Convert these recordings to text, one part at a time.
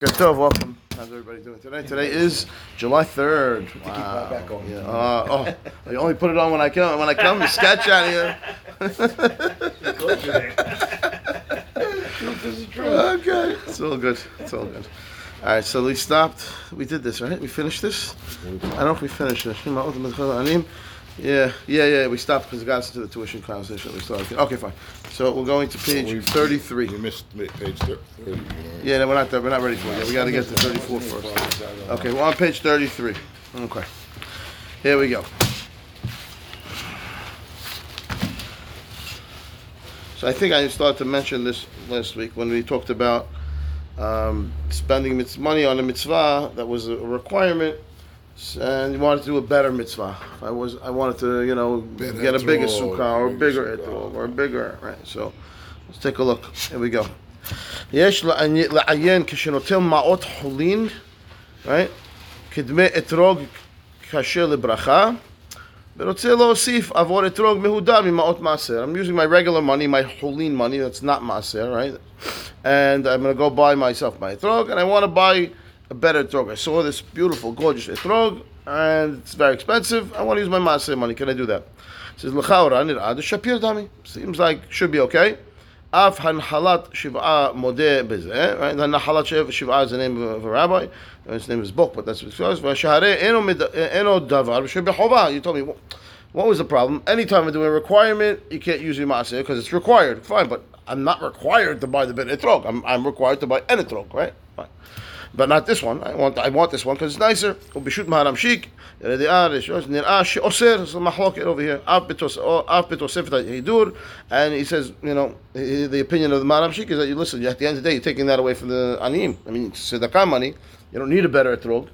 Good Tov, welcome. How's everybody doing today? Today is July third. Wow. Yeah. Uh, oh, I only put it on when I come. When I come, sketch out here. okay, it's all good. It's all good. All right, so we stopped. We did this, right? We finished this. I don't know if we finished it. Yeah, yeah, yeah. We stopped because it got us into the tuition conversation. We started. Okay, fine. So we're going to page We- thirty-three. We missed page thir- thirty. you know. Yeah, no, we're not there. We're not ready for it yet. We got to get to 34 first. Okay, we're on page 33. Okay. Here we go. So I think I started to mention this last week when we talked about um, spending mitz- money on a mitzvah that was a requirement, and you wanted to do a better mitzvah. I was, I wanted to, you know, Better get a bigger etrog, sukkah or a bigger bigger sukkah. etrog or a bigger, right? So let's take a look. Here we go. יש לעני- לעיין כשנוטל מעות חולין, right? כדמי אתרוג כשר לברכה, ורוצה להוסיף עבור אתרוג מהודר ממעות מעשר. I'm using my regular money, my חולין money, that's not מעשר, right? And I'm going to go buy myself my etrog, and I want to buy a better etrog. I saw this beautiful, gorgeous etrog, and it's very expensive. I want to use my maaser money. Can I do that? It says l'chaura nirad shapir dami. Seems like should be okay. Af hanhalat shiv'a modeh bezeh. Right, hanhalat shiv'a is the name of a rabbi. Uh, his name is Bok, but that's what it's called. Shahare eno eno davar shebehova. You told me. What was the problem? Anytime I do a requirement, you can't use your maaser because it's required. Fine, but I'm not required to buy the better etrog. I'm, I'm required to buy an etrog, right? Fine but not this one. I want I want this one because it's nicer. Ubishut Maharam Schick, Nirash Oser, so Mahloket over here, Av Betosefta Hidur, and he says, you know, the opinion of the Maharam Schick is that you listen, at the end of the day, you're taking that away from the Anim. I mean, Tzedakah money, you don't need a better etrog.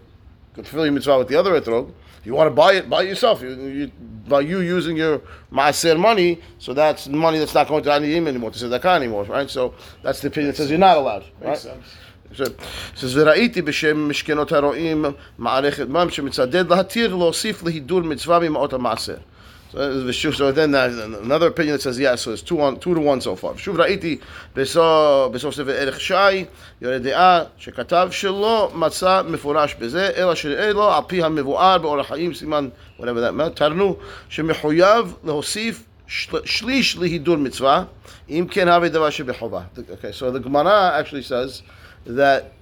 Fulfill your mitzvah with the other etrog. You want to buy it, buy it yourself. You, you, by you using your maaser money, so that's money that's not going to anim anymore, to Tzedakah anymore, right? So that's the opinion that says you're not allowed. Right? Makes sense says וראיתי בשם משכנות הרועים מערכת מם שמצדד להתיר להוסיף להידור מצווה ממעות המעשר. So, ושוב, so then there's another opinion that says yes, so it's two, on, two to one so far. שוב ראיתי בסוף בסוף ספר ערך שי, יורה דעה שכתב שלא מצא מפורש בזה, אלא שנראה לו על פי המבואר באורח חיים, סימן, whatever that meant, תרנו, שמחויב להוסיף של- שליש להידור מצווה, אם כן הווה דבר שבחובה. Okay, so the Gemara actually says that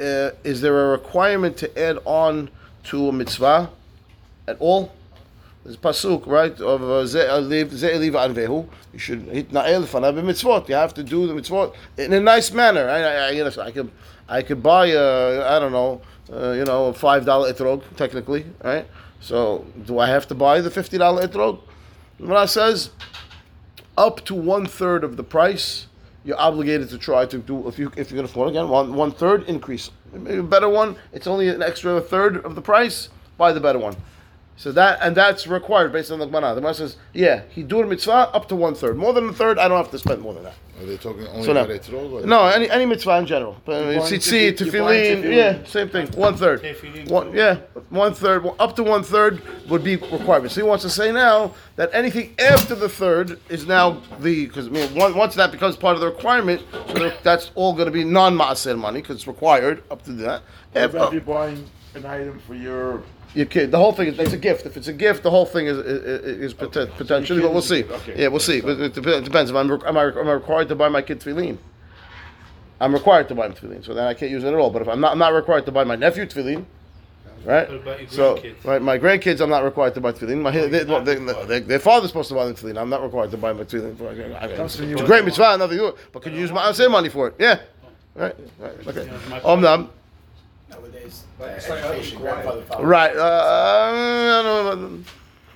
uh, is there a requirement to add on to a mitzvah at all? There's pasuk right of uh, ze eliv ze eliv anvehu. You should hitna'el fanav mitzvot. You have to do the mitzvot in a nice manner. I, I, you know, I could I could buy I don't know uh, you know a five dollar etrog technically right. So do I have to buy the fifty dollar etrog? When says up to one third of the price, you're obligated to try to do if you if you're going to afford again one one third increase. Maybe a better one, it's only an extra third of the price. Buy the better one. So that and that's required based on the Gemara. The Gemara says, yeah, he do a mitzvah up to one third. More than a third, I don't have to spend more than that. Are they talking only So about etrog? no, any any mitzvah in general. But You're tzitzit, tefillin- you're buying tefillin, tefillin. yeah, same thing. One third. One, yeah, one third. well, Up to one third would be requirement. So he wants to say now that anything after the third is now the because I mean, one- once that becomes part of the requirement, so that's all going to be non-maaser money because it's required up to that. What If- uh, about if you're buying an item for your your kid. The whole thing is it's a gift. If it's a gift, the whole thing is is, is poten- potentially. kid But we'll see. okay. Yeah, we'll see. But it depends. If I, am am I am I required to buy my kid tefillin? I'm required to buy him tefillin, so then I can't use it at all. But if I'm not, I'm not required to buy my nephew tefillin, right? What about your So, right, my grandkids, I'm not required to buy tefillin. My they, well, they, they, their father's supposed to buy them tefillin. I'm not required to buy my tefillin. For, I mean, it's a great mitzvah, nothing to do. But can you use my say money for it? Yeah. Right. Right. Okay. my Omnam. Nowadays, by education, grandfather, father. Right. Uh, I don't know.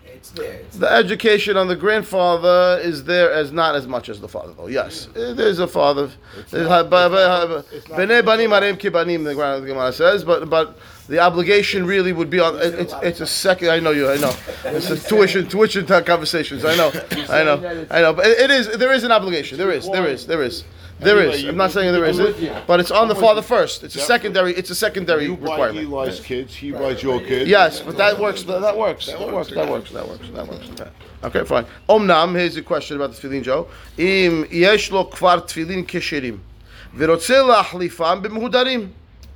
It's there. It's The education on the grandfather is there as not as much as the father, though. Yes, Eh, there's a father. There's ha- ba- ba- ha- Bnei banim harem ki banim, the Gemara- says, but but the obligation really would be on. it- It's it's a second. I know you. I know. It's a tuition tuition type conversations. I know. I know. I know. But it it is. There is an obligation. There is. There is. There is. There there is. I'm not saying there isn't, but it's on the father first. It's a secondary. It's a secondary you requirement. You buy Eli's kids. He writes buys your kids. Yes, but that works. That works. That works. That works. That works. That works. Okay, fine. Omnam, here's a question about the tefillin, Joe. Im yesh lo kvar tefillin kesherim, v'rotze lahlifam b'mehudarim.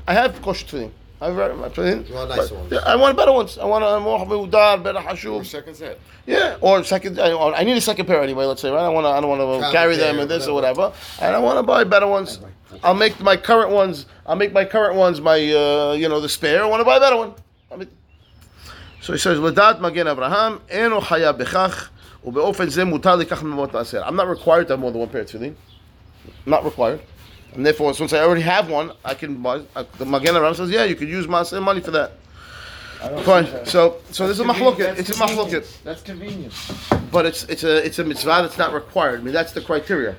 I have kosher tefillin. I very- my tefillin. You want nicer but- ones. I want better ones. I want a more mehudar, better hashuv. seconds that. Yeah, or second. I, or I need a second pair anyway. Let's say, right? I want to. I don't want to carry them and this or whatever. And I want to buy better ones. I'll make my current ones. I'll make my current ones my, uh, you know, the spare. I want to buy a better one. I'll make- so he says, "Ledat magen Avraham eno chaya bechach ubeofen ze mutar likach memot. I'm not required to have more than one pair of tefillin. Not required. And therefore, since I already have one, I can buy. Uh, the Magen Avraham says, "Yeah, you could use maaser money for that." Fine. So, so there's a That's machloket. convenient. It's a That's machloket. That's convenient. But it's it's a it's a mitzvah that's not required. I mean that's the criteria.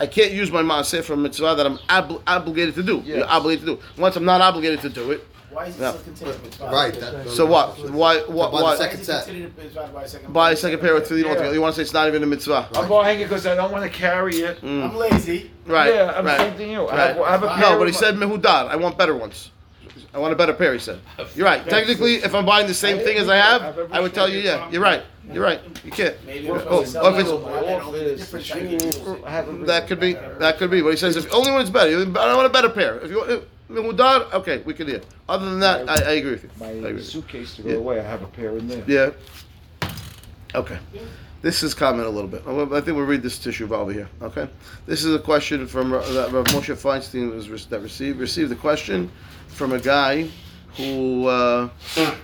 I can't use my maaser for a mitzvah that I'm obli- obligated to do. Yes. You're obligated to do. Once I'm not obligated to do it, Why is it Yeah. still considered mitzvah? Right. That, so what? Why what buy the why second Why is it set. considered mitzvah to buy a second buy a second pair of tefillin Yeah. altogether? You want to say it's not even a mitzvah? I'm buying it because I don't want to carry it. Mm. I'm lazy. Right. Yeah, I'm right. same thing you. I Right. have, I have a pair no, but he of- said mehudar. I want better ones. I want a better pair. He said. You're right. Technically, if I'm buying the same thing as I have, I would tell you, yeah, you're right. You're right. You can't. Maybe Oh, if it's if it's- office, shoes, I have a- That could be. That could be. But he says if only when it's better. I want a better pair. If you if, mehudar, okay, we can hear. Other than that, I, I agree with you. Agree My suitcase to go Yeah. away. I have a pair in there. Yeah. Okay. This is comment a little bit. I think we'll read this tissue over here. Okay. This is a question from uh, that Rav Moshe Feinstein was that received received a question from a guy who uh,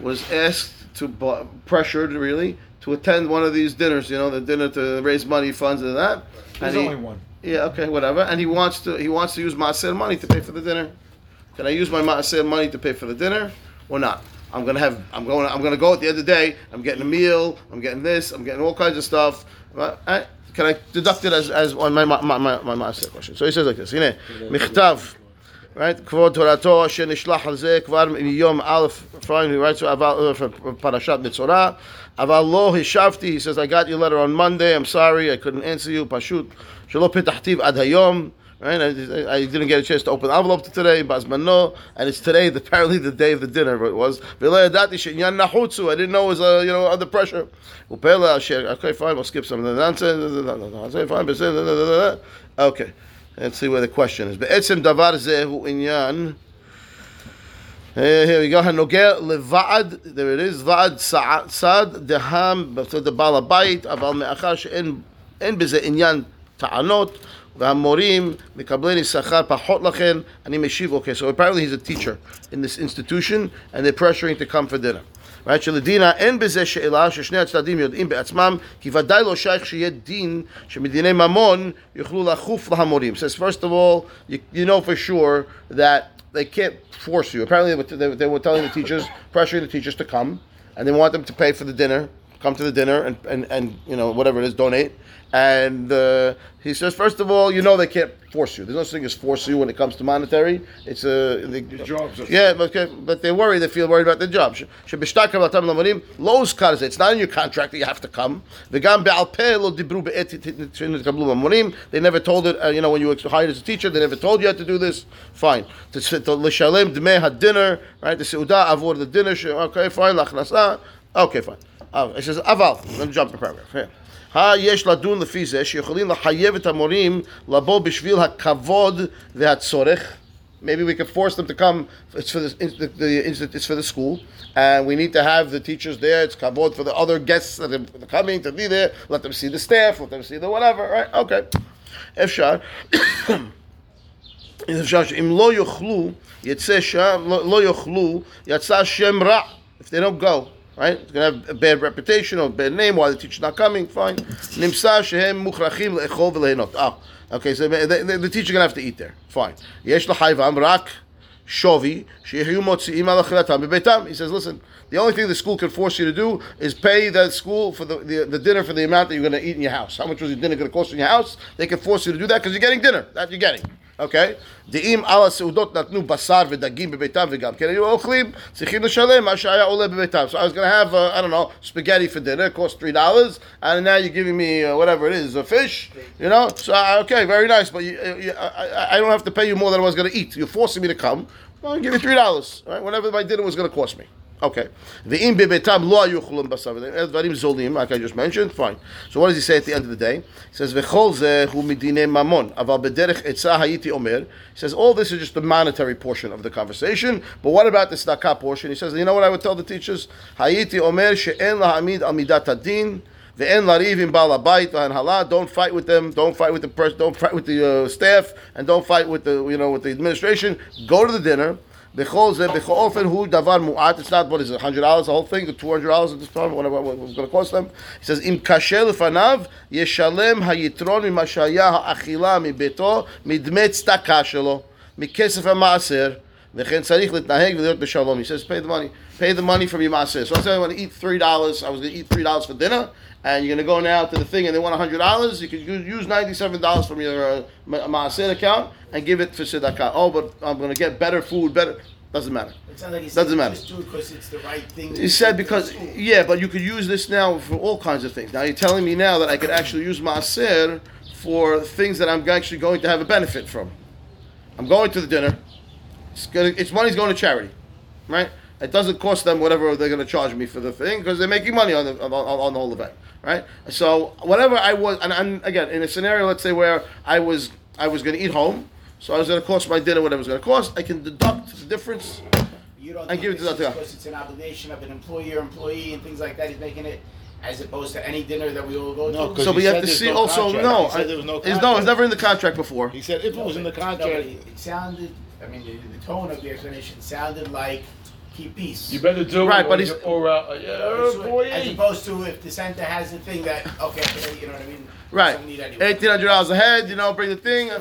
was asked to bu- pressured really to attend one of these dinners. You know, the dinner to raise money funds and that. There's And he- only one. yeah, okay, whatever. And he wants to he wants to use maaser money to pay for the dinner. Can I use my maaser money to pay for the dinner or not? I'm gonna have I'm going I'm gonna go at the end of the day. I'm getting a meal. I'm getting this. I'm getting all kinds of stuff. But I, can I deduct it as as on my my my, my, my maaser question? So he says like this. הנה, מכתב. Right, כבוד תורתו אשר נשלח על זה כבר מיום א', fine, he writes אבל פרשת מצורע, אבל לא השבתי, he says, I got your letter on Monday, I'm sorry, I couldn't answer you, פשוט שלא פתחתיו עד היום, Right? I, I, didn't get a chance to open the envelope to today, Basmano, and it's today, apparently the day of the dinner, it was. I didn't know it was, uh, you know, under pressure. Okay, fine, we'll skip some of the nonsense. Okay, let's see where the question is. Be'etzim davar zehu inyan. Here we go. Hanoger levad. There it is. Vad sad deham. The balabait. Aval me'achar she'en b'ze inyan ta'anot. והמורים מקבלים שכר פחות לכן, אני משיב, okay, so apparently he's a teacher in this institution, and they're pressuring to come for dinner. right, שלדינה אין בזה שאלה ששני הצדדים יודעים בעצמם כי ודאי לא שייך שיהיה דין שמדיני ממון יוכלו לכוף להמורים. says first of all, you, you know for sure that they can't force you. Apparently, they were, they, they were telling the teachers, pressuring the teachers to come, and they want them to pay for the dinner, come to the dinner and, and, and you know, whatever it is, donate. And uh, he says, first of all, you know they can't force you. There's no such thing as force you when it comes to monetary. It's uh, a the, jobs. Yeah, but, okay, but they're worried. They feel worried about their job. Lowe's It's not in your contract that you have to come. They never told it. Uh, you know, when you were hired as a teacher, they never told you had to do this. Fine. To lishalem had dinner, right? The seuda avor the dinner. Okay, fine. Okay, fine. Uh, it says, אבל, let me jump to paragraph. Here. היש לדון לפי זה שיכולים לחייב את המורים לבוא בשביל הכבוד והצורך Maybe we could force them to come. It's for the, the, the it's for the school, and we need to have the teachers there. It's kavod for the other guests that are coming to be there. Let them see the staff. Let them see the whatever. Right? Okay. אפשר. אפשר שאם לא יאכלו, יצא שם, לא לא יאכלו, יצא שם רע. If they don't go, right? It's going to have a bad reputation or a bad name. Why the teacher's not coming? Fine. Nimsa shehem muchrachim le'echol v'lehenot. Ah, okay. So the, the, the teacher's going to have to eat there. Fine. Yesh l'chayvam rak shovi shehiyu motziim al. He says, listen, the only thing the school can force you to do is pay the school for the, the, the dinner for the amount that you're going to eat in your house. How much was your dinner going to cost in your house? They can force you to do that because you're getting dinner. That you're getting. Okay? דאם על הסעודות נתנו בשר ודגים בביתם וגם כן היו אוכלים, צריכים לשלם מה שהיה עולה בביתם. So I was going to have, uh, I don't know, spaghetti for dinner, it cost $3, and now you're giving me uh, whatever it is, a fish, you know? So, uh, okay, very nice, but you, uh, you, I, I- I don't have to pay you more than I was going to eat. You're forcing me to come. I'll give you $3, right? Whatever my dinner was going to cost me. Okay. Ve'im bebetam lo basar. Dvarim zolim, like I just mentioned. Fine. So what does he say at the end of the day? He says v'chol ze hu midine mamon. Aval bederech etza hayiti omer. He says all this is just the monetary portion of the conversation. But what about the tzedakah portion? He says, you know what I would tell the teachers? Hayiti omer she'en lahamid al midat adin. Ve'en lariv im bal habayit v'hanhala. Don't fight with them. Don't fight with the person. Don't fight with the uh, staff, and don't fight with the you know with the administration. Go to the dinner. Bechol ze bechol ofen hu davar mu'at. It's not what is it, hundred dollars the whole thing, the two hundred dollars at this time, whatever what it's going to cost them. He says im kasher lefanav yeshalem hayitron mima shaya ha'achila mibeto midme tzedakah shelo mikesef ha'maaser. וכן צריך להתנהג ולהיות בשלום. He says, pay the money. Pay the money from your maaser. So let's say I want to eat three dollars. I was going to eat three dollars for dinner, and you're going to go now to the thing, and they want hundred dollars. You could use, use ninety-seven dollars from your uh, maaser account and give it for tzedakah. Oh, but I'm going to get better food. Better doesn't matter. It sounds like he Doesn't matter. just do it because it's the right thing. He said because for the school. yeah, but you could use this now for all kinds of things. Now you're telling me now that I could actually use maaser for things that I'm actually going to have a benefit from. I'm going to the dinner. It's gonna, it's money's going to charity, right? It doesn't cost them whatever they're going to charge me for the thing because they're making money on the on, on, on the whole event, right? So whatever I was, and, and again, in a scenario, let's say where I was I was going to eat home, so I was going to cost my dinner whatever it was going to cost. I can deduct the difference. You don't I give it to this is because it's an obligation of an employer, employee, and things like that. He's making it as opposed to any dinner that we all go No, to. 'cause So, he but have to see no also contract. no, He said I- there was no it's no, it's contract. never in the contract before. He said if it was in the contract, it, it sounded. I mean, the, the tone of the explanation sounded like keep peace. You better do Right, it. but or he's- you- or uh, yeah, So, boy. as opposed to if the center has a thing that okay, you know what I mean. Right, Doesn't need anyway. eighteen hundred dollars a head. You know, bring the thing. I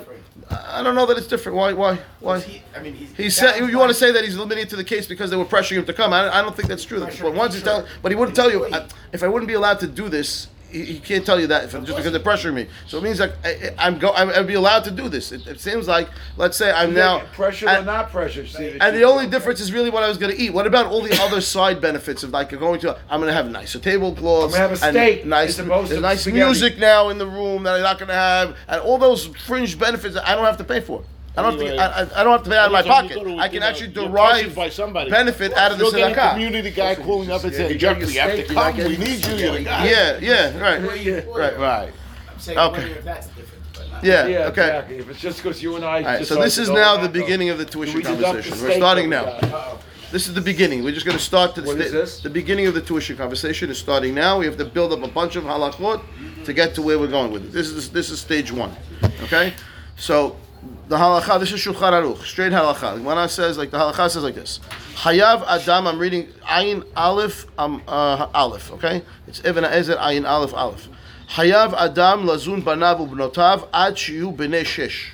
I don't know that it's different. Why? Why? Why? He, I mean, he's, He said you want to say that he's limited to the case because they were pressuring him to come. I, I don't think that's true. Pressure But once he's sure. telling, but he wouldn't tell you I, if I wouldn't be allowed to do this. He, he can't tell you that just because they're pressuring me. So it means like I, I'm go. I'm, I'd be allowed to do this. It, it seems like let's say I'm now pressure and- or not pressure. See, And the only difference is really what I was going to eat. What about all the other side benefits of like going to? I'm going to have nicer tablecloths. I'm gonna have a and steak Nice, there's nice spaghetti. music now in the room that I'm not going to have, and all those fringe benefits that I don't have to pay for. I don't have to. I, I- I don't have to pay out of my every time you pocket. go to a I can actually derive by somebody. benefit out of the You'll get a tzedakah. community guy calling up and Yeah, saying, you Jeff, we have to steak, you're come. We need you. steak. You're the guy. Yeah, yeah, right, right, Right. I'm saying, Okay. okay. that's different. Yeah, Yeah, okay. exactly. If it's just because you and I. All right, so this is now the beginning of the tuition we deduct the conversation. We're starting now. Uh-oh. This is the beginning. We're just going to start the What is this? the beginning of the tuition conversation is starting now. We have to build up a bunch of halachot to get to where we're going with it. This is this is stage one. Okay, so the halacha. This is shulchan aruch, straight halacha. The Gemara says like the halacha says like this: Hayav adam. I'm reading ayin aleph um, uh, aleph. Okay, it's Even Ezer ayin aleph aleph. Hayav adam lazun banav ubnotav ad shiyu b'nei shesh.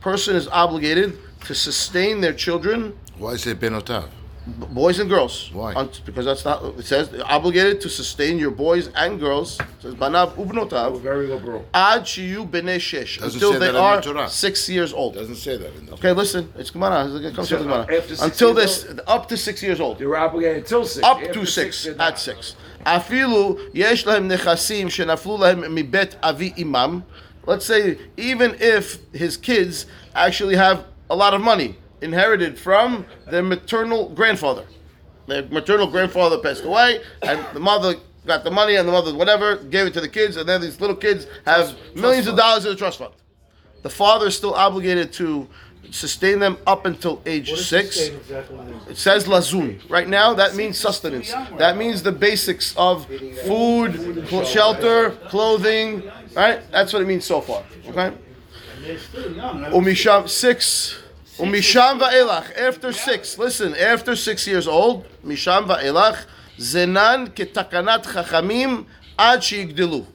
Person is obligated to sustain their children Why is it Benotav? boys and girls. Why? Un- because that's not it says obligated to sustain your boys and girls. It says banav Oh, ubnotav Very liberal. ad shiyu b'nei shesh Doesn't until say they that in the are Torah. six years old. Doesn't say that in the Okay, listen, it's Gemara. It comes So, from Gemara. after six Until years this, up to six years old. They were obligated until six. Up After to six, they're at not. six. אפילו יש להם נכסים שנפלו להם מבית אבי אימם. Let's say even if his kids actually have a lot of money inherited from their maternal grandfather. Their maternal grandfather passed away, and the mother got the money, and the mother whatever gave it to the kids, and then these little kids have millions of dollars in a trust fund. The father is still obligated to sustain them up until age six. It says lazun. Right now, that means sustenance. That means the basics of food, shelter, clothing. Right? That's what it means so far. Okay. Umisham six. Umisham va'elach. After six. Listen. After six years old. Misham va'elach. Zenan ketakanat chachamim ad sheigdilu.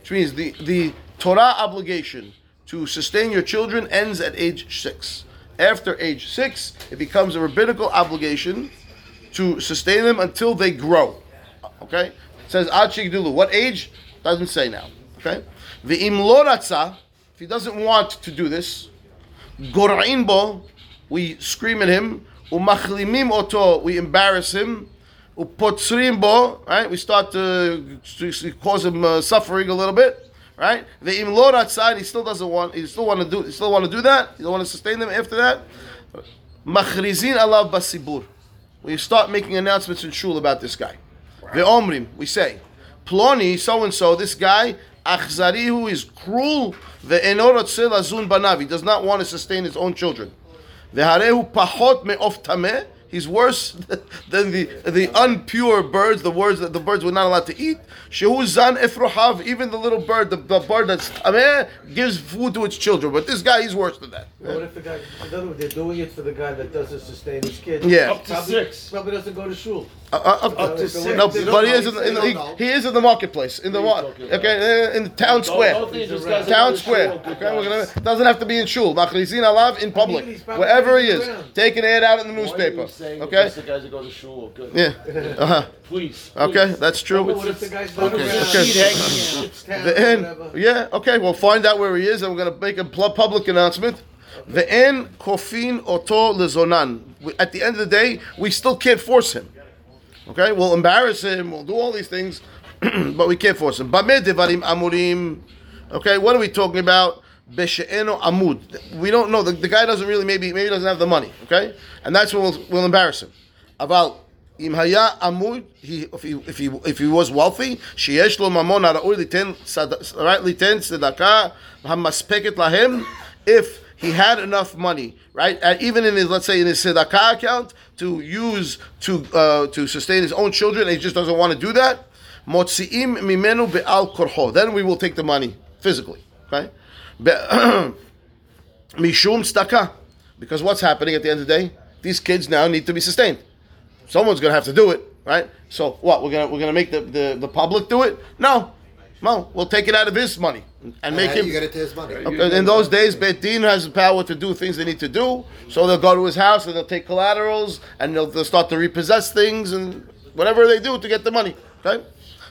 Which means the the Torah obligation to sustain your children ends at age six. After age six, it becomes a rabbinical obligation to sustain them until they grow. Okay? It says ad shigdilu. What age? Doesn't say now. Okay? Ve'im lo if he doesn't want to do this, gora'in bo, we scream at him, umachlimim oto, we embarrass him, upotzrim bo, right? We start to, cause him uh, suffering a little bit, right? Lo ratza, and he still doesn't want, he still want to do, he still want to do that, he don't want to sustain them after that. Machrizin alav basibur. we start making announcements in shul about this guy. Ve'omrim, we say, Ploni, so and so, this guy, achzarihu is cruel. Ve'eno rotzeh lazun banav. He does not want to sustain his own children. Ve'harehu pachot me'of tameh. He's worse than the the unpure birds, the words that the birds were not allowed to eat. Shehu zan efrohav, even the little bird, the, the bird that's tameh, gives food to its children. But this guy, he's worse than that. What if the guy, in other words, they're doing it for the guy that doesn't sustain his kids? Yeah. Up to Probably- six. Probably doesn't go to shul. Uh, uh, up, Up to six. No, but he is in the, in the, he, he is in the marketplace in the? Okay, uh, in the town square. Don't think this guy's Town square. Okay, we're gonna doesn't have to be in shul. Machrizin alav in public, he's wherever he is, running around. taking it out in the Why are newspaper. you saying Okay, just the guys that go to shul? Yeah, uh-huh. Please. okay, that's true. But what if the Okay. Okay. Town, The end. Yeah, okay, we'll find out where he is, and we're gonna make a pl- public announcement. The end kofin oto lezonan. At the end of the day, we still can't force him. Okay, we'll embarrass him. We'll do all these things, but we can't force him. Amurim. Okay, what are we talking about? Beshe'eno amud. We don't know. The, the guy doesn't really. Maybe maybe doesn't have the money. Okay, and that's when we'll, we'll embarrass him. About haya amud. He if he if he if he was wealthy, haraui liten sad- right liten tzedakah hamaspeket lahem. If he had enough money, right? And even in his, let's say, in his tzedakah account to use to uh, to sustain his own children, he just doesn't want to do that. Motziim mimenu be'al korho. Then we will take the money physically? Be- Mishum staka, because what's happening at the end of the day? These kids now need to be sustained. Someone's gonna have to do it, right? So what? We're gonna we're gonna make the, the, the public do it? No, no. We'll take it out of his money and make uh, him. you get it to his money. Okay, In those days, Beit Din has the power to do things they need to do. So they'll go to his house and they'll take collaterals and they'll, they'll start to repossess things and whatever they do to get the money. Okay.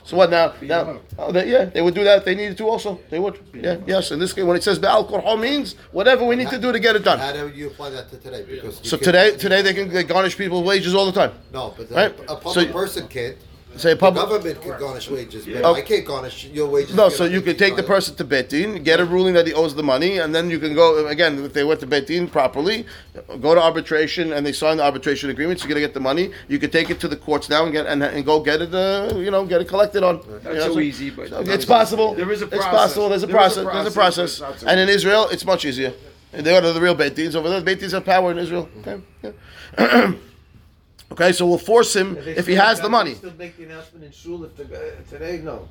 So what now? Now, oh, they, yeah, they would do that if they needed to. Also, they would. Yeah, yes. In this case, when it says Be'al Korho means whatever we need to do to get it done. How do you apply that to today? Because So today, today they can they garnish people's wages all the time. No, but Right? a public So- person can't. Say The public. government can garnish wages, but Oh. I can't garnish your wages. No, so you're you not could take the person to Bet Din, get a ruling that he owes the money, and then you can go again if they went to Bet Din properly, go to arbitration, and they sign the arbitration agreements. You're gonna get the money. You could take it to the courts now and get and, and go get it. Uh, you know, get it collected on. Not You know, so easy, but so it's possible. There is a process, It's process. possible. There's a There is a process. There's a process, process. but it's not so And in Israel, it's much easier. And they go to the real Beit Dins over there. Beit Dins have power in Israel. Okay. Yeah. okay. So we'll force him if he has the money. Still make the announcement in shul if the guy, today, no.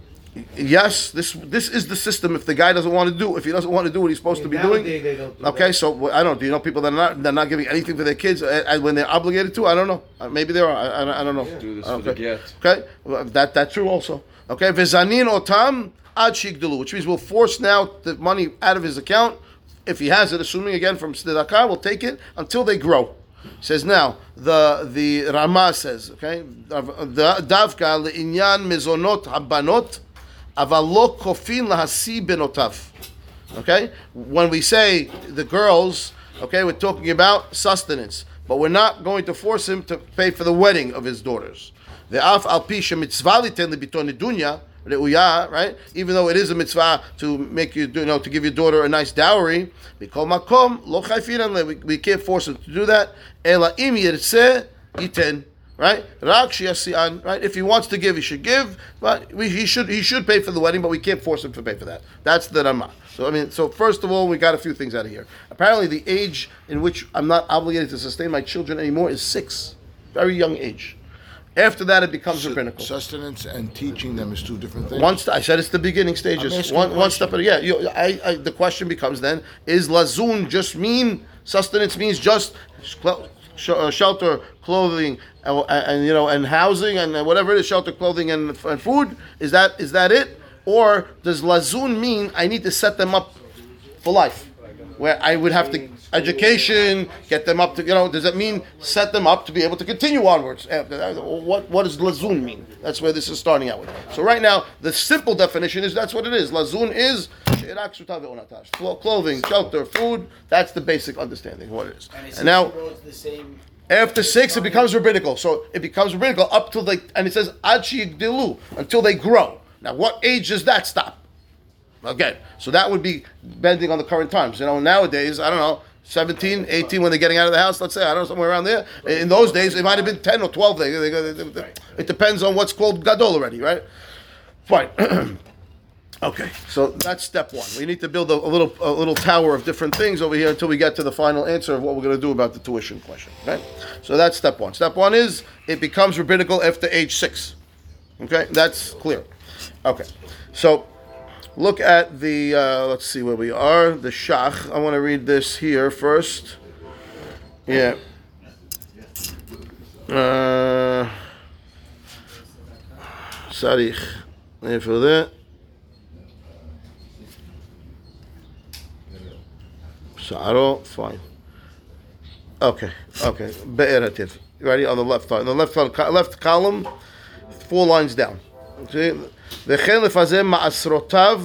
Yes, this this is the system. If the guy doesn't want to do, if he doesn't want to do what he's supposed to be doing, don't okay. that. So I don't. know. Do you know people that are not they're not giving anything for their kids uh, uh, when they're obligated to? I don't know. Uh, maybe they are. I, I, I don't know. Do this okay. the. Okay, well, that that's true also. Okay, v'zanin otam ad shigdalu, which means we'll force now the money out of his account if he has it, assuming again from tzedakah, we'll take it until they grow. Says now the the Rama says okay the davka leinyan mezonot habanot aval lo kofin lahasi benotav. Okay, when we say the girls, okay, we're talking about sustenance, but we're not going to force him to pay for the wedding of his daughters. The af al pi mitzvah liten dunya reuya, right? Even though it is a mitzvah to make you, you know, to give your daughter a nice dowry. We- We can't force him to do that. Ela im yiten. Right. Right, if he wants to give, he should give, but we, he should he should pay for the wedding, but we can't force him to pay for that. That's the Rama. So I mean, so first of all, we got a few things out of here. Apparently, the age in which I'm not obligated to sustain my children anymore is six, very young age. After that, it becomes rabbinical. Sustenance and teaching them is two different things. Once I said it's the beginning stages. One, one step yeah. You, I, I, the question becomes then: Is lazun just mean sustenance means just cl- sh- uh, shelter, clothing, and, and you know, and housing, and uh, whatever it is, shelter, clothing, and, and food? Is that is that it, or does lazun mean I need to set them up for life? Where I would have to education, get them up to you know. Does that mean set them up to be able to continue onwards eh, after that? What what does lazun mean? That's where this is starting out with. So right now, the simple definition is that's what it is. Lazun is she'erak shuta ve'onatas. Clo- clothing, shelter, food. That's the basic understanding of what it is. And And now after six, it becomes rabbinical. So it becomes rabbinical up till they and it says achi dilu until they grow. Now, what age does that stop? Again, so that would be bending on the current times. You know, nowadays, I don't know, 17, 18 when they're getting out of the house, let's say, I don't know, somewhere around there. In those days, it might have been 10 or 12. They, they, they- they- it depends on what's called gadol already, right? Fine. okay, so that's step one. We need to build a, a little a little tower of different things over here until we get to the final answer of what we're going to do about the tuition question. Okay, so that's step one. Step one is it becomes rabbinical after age six. Okay, that's clear. Okay, so look at the, uh, let's see where we are, the Shach. I want to read this here first. Yeah. Uh, Sarich. And for that. Sa'aro, fine. Okay, okay. Be'erativ. Ready? On the left side. On the left, left column, four lines down. See? וכן לפזר מעשרותיו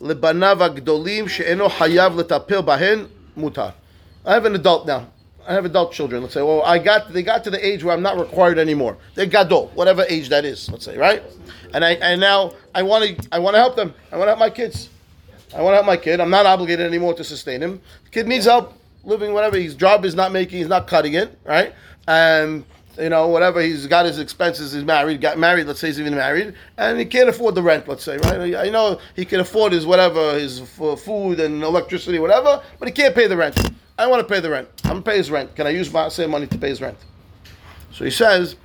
לבניו הגדולים שאינו חייב לטפל בהן מותר. I have an adult now. I have adult children. Let's say, well, I got they got to the age where I'm not required anymore. They're gadol, whatever age that is. Let's say, right? And I and now I want to I want to help them. I want to help my kids. I want to help my kid. I'm not obligated anymore to sustain him. The kid needs help living whatever his job is not making. He's not cutting it, right? And you know whatever he's got his expenses. He's married. Got married. Let's say he's even married, and he can't afford the rent. Let's say, right? I know he can afford his whatever his f- food and electricity, whatever, but he can't pay the rent. I want to pay the rent. I'm gonna pay his rent. Can I use my same money to pay his rent? So he says.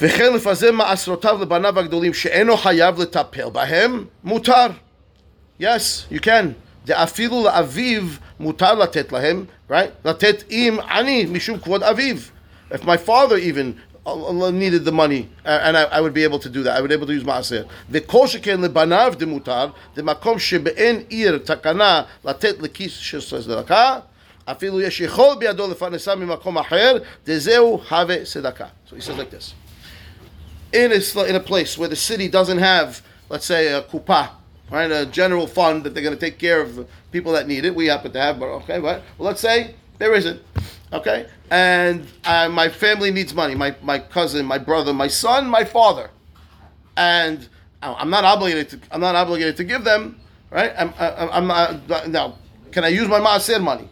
וכן לפזר מעשרותיו לבניו הגדולים שאינו חייב לטפל בהם, מותר. Yes, you can. דאפילו לאביו מותר לתת להם, right? לתת עם עני משום כבוד אביו. If my father even uh, needed the money, uh, and I, I would be able to do that, I would be able to use מעשר. וכל שכן לבניו דמותר, במקום שבאין עיר תקנה לתת לכיס של צדקה, אפילו יש יכול בידו לפרנסה ממקום אחר, דזהו הווה צדקה. So he says like this. in a, sl- in a place where the city doesn't have, let's say, a kupa, right, a general fund that they're going to take care of the people that need it. We happen to have, but okay, but well, let's say there isn't, okay, and uh, my family needs money. My my cousin, my brother, my son, my father, and I- I'm not obligated to. I'm not obligated to give them, right? I'm I'm not now. Can I use my maaser money?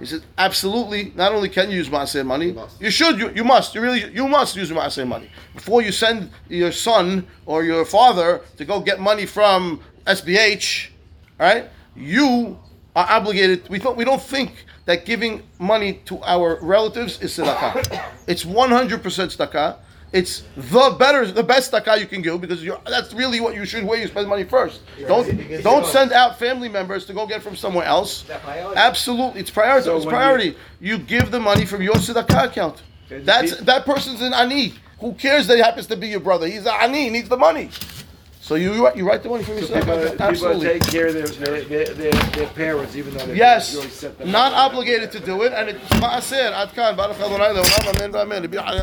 He said, absolutely. Not only can you use maaser money, you should. You, you must. You really. You must use maaser money before you send your son or your father to go get money from SBH. Right? You are obligated. We don't. We don't think that giving money to our relatives is tzedakah. it's 100% tzedakah. It's the better, the best tzedakah you can give because you're, that's really what you should. Where you spend money first. Don't because don't send out family members to go get from somewhere else. Absolutely, it's priority. So it's priority. You, give the money from your tzedakah account. And That's that person's an ani. Who cares that he happens to be your brother? He's an ani. He needs the money. So you you write the money from your People, tzedakah. people Absolutely. take care of their, their, their, their, parents, even though they Yes, really not obligated to do it, and it's maaser. Ad kan, baruch Adonai leolam, amen v'amen.